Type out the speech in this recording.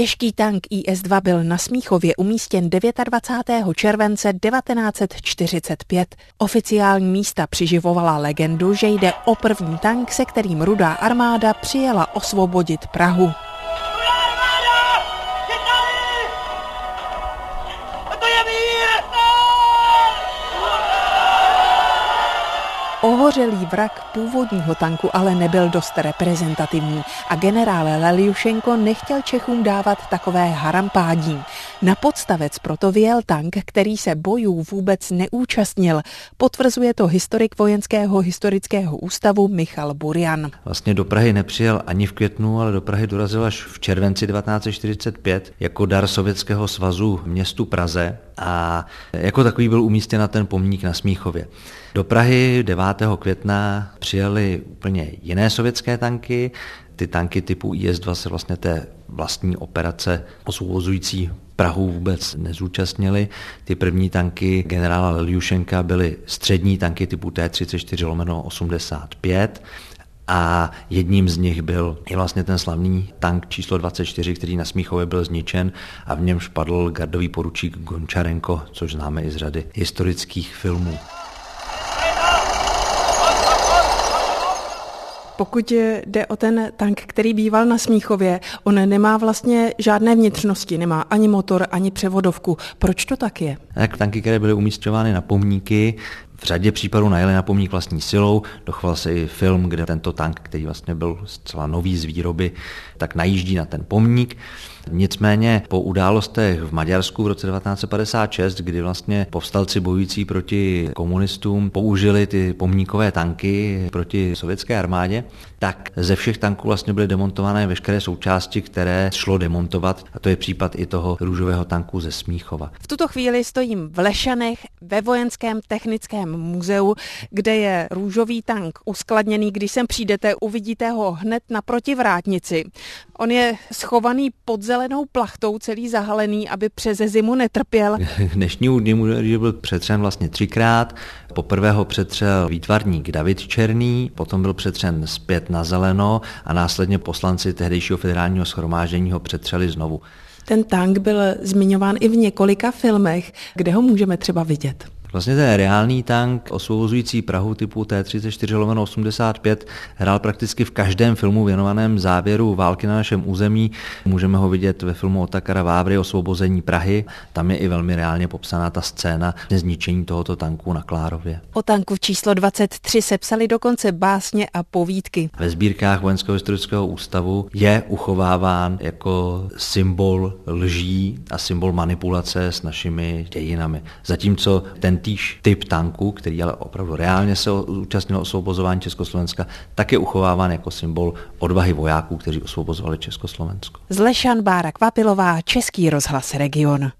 Těžký tank IS-2 byl na Smíchově umístěn 29. července 1945. Oficiální místa přiživovala legendu, že jde o první tank, se kterým rudá armáda přijela osvobodit Prahu. Ohořelý vrak původního tanku ale nebyl dost reprezentativní a generál Leliušenko nechtěl Čechům dát takové harampádí. Na podstavec proto vyjel tank, který se bojů vůbec neúčastnil. Potvrzuje to historik Vojenského historického ústavu Michal Burian. Vlastně do Prahy nepřijel ani v květnu, ale do Prahy dorazil až v červenci 1945 jako dar Sovětského svazu městu Praze a jako takový byl umístěn na ten pomník na Smíchově. Do Prahy 9. května přijeli úplně jiné sovětské tanky. Ty tanky typu IS-2 se vlastně té vlastní operace osvobozující Prahu vůbec nezúčastnili. Ty první tanky generála Leliušenka byly střední tanky typu T-34 lomeno 85 a jedním z nich byl i vlastně ten slavný tank číslo 24, který na Smíchově byl zničen a v němž padl gardový poručík Gončarenko, což známe i z řady historických filmů. Pokud jde o ten tank, který býval na Smíchově, on nemá vlastně žádné vnitřnosti, nemá ani motor, ani převodovku. Proč to tak je? Tak tanky, které byly umístěvány na pomníky, v řadě případů najeli na pomník vlastní silou. Dochoval se i film, kde tento tank, který vlastně byl zcela nový z výroby, tak najíždí na ten pomník. Nicméně po událostech v Maďarsku v roce 1956, kdy vlastně povstalci bojující proti komunistům použili ty pomníkové tanky proti sovětské armádě, tak ze všech tanků vlastně byly demontované veškeré součásti, které šlo demontovat. A to je případ i toho růžového tanku ze Smíchova. V tuto chvíli stojím v Lešanech ve vojenském technickém muzeu, kde je růžový tank uskladněný. Když sem přijdete, uvidíte ho hned na protivrátnici. On je schovaný pod zelenou plachtou, celý zahalený, aby přes zimu netrpěl. K dnešnímu dní byl přetřen vlastně třikrát. Poprvé ho přetřel výtvarník David Černý, potom byl přetřen zpět na zeleno a následně poslanci tehdejšího federálního schromáždění ho přetřeli znovu. Ten tank byl zmiňován i v několika filmech, kde ho můžeme třeba vidět. Vlastně ten reálný tank osvobozující Prahu typu T-34 85 hrál prakticky v každém filmu věnovaném závěru války na našem území. Můžeme ho vidět ve filmu Otakara Vávry Osvobození Prahy. Tam je i velmi reálně popsaná ta scéna zničení tohoto tanku na Klárově. O tanku číslo 23 se psali dokonce básně a povídky. Ve sbírkách Vojenského historického ústavu je uchováván jako symbol lží a symbol manipulace s našimi dějinami. Zatímco ten týž typ tanku, který ale opravdu reálně se účastnil osvobozování Československa, tak je uchováván jako symbol odvahy vojáků, kteří osvobozovali Československo. Zlešan Bára Kvapilová, Český rozhlas Region.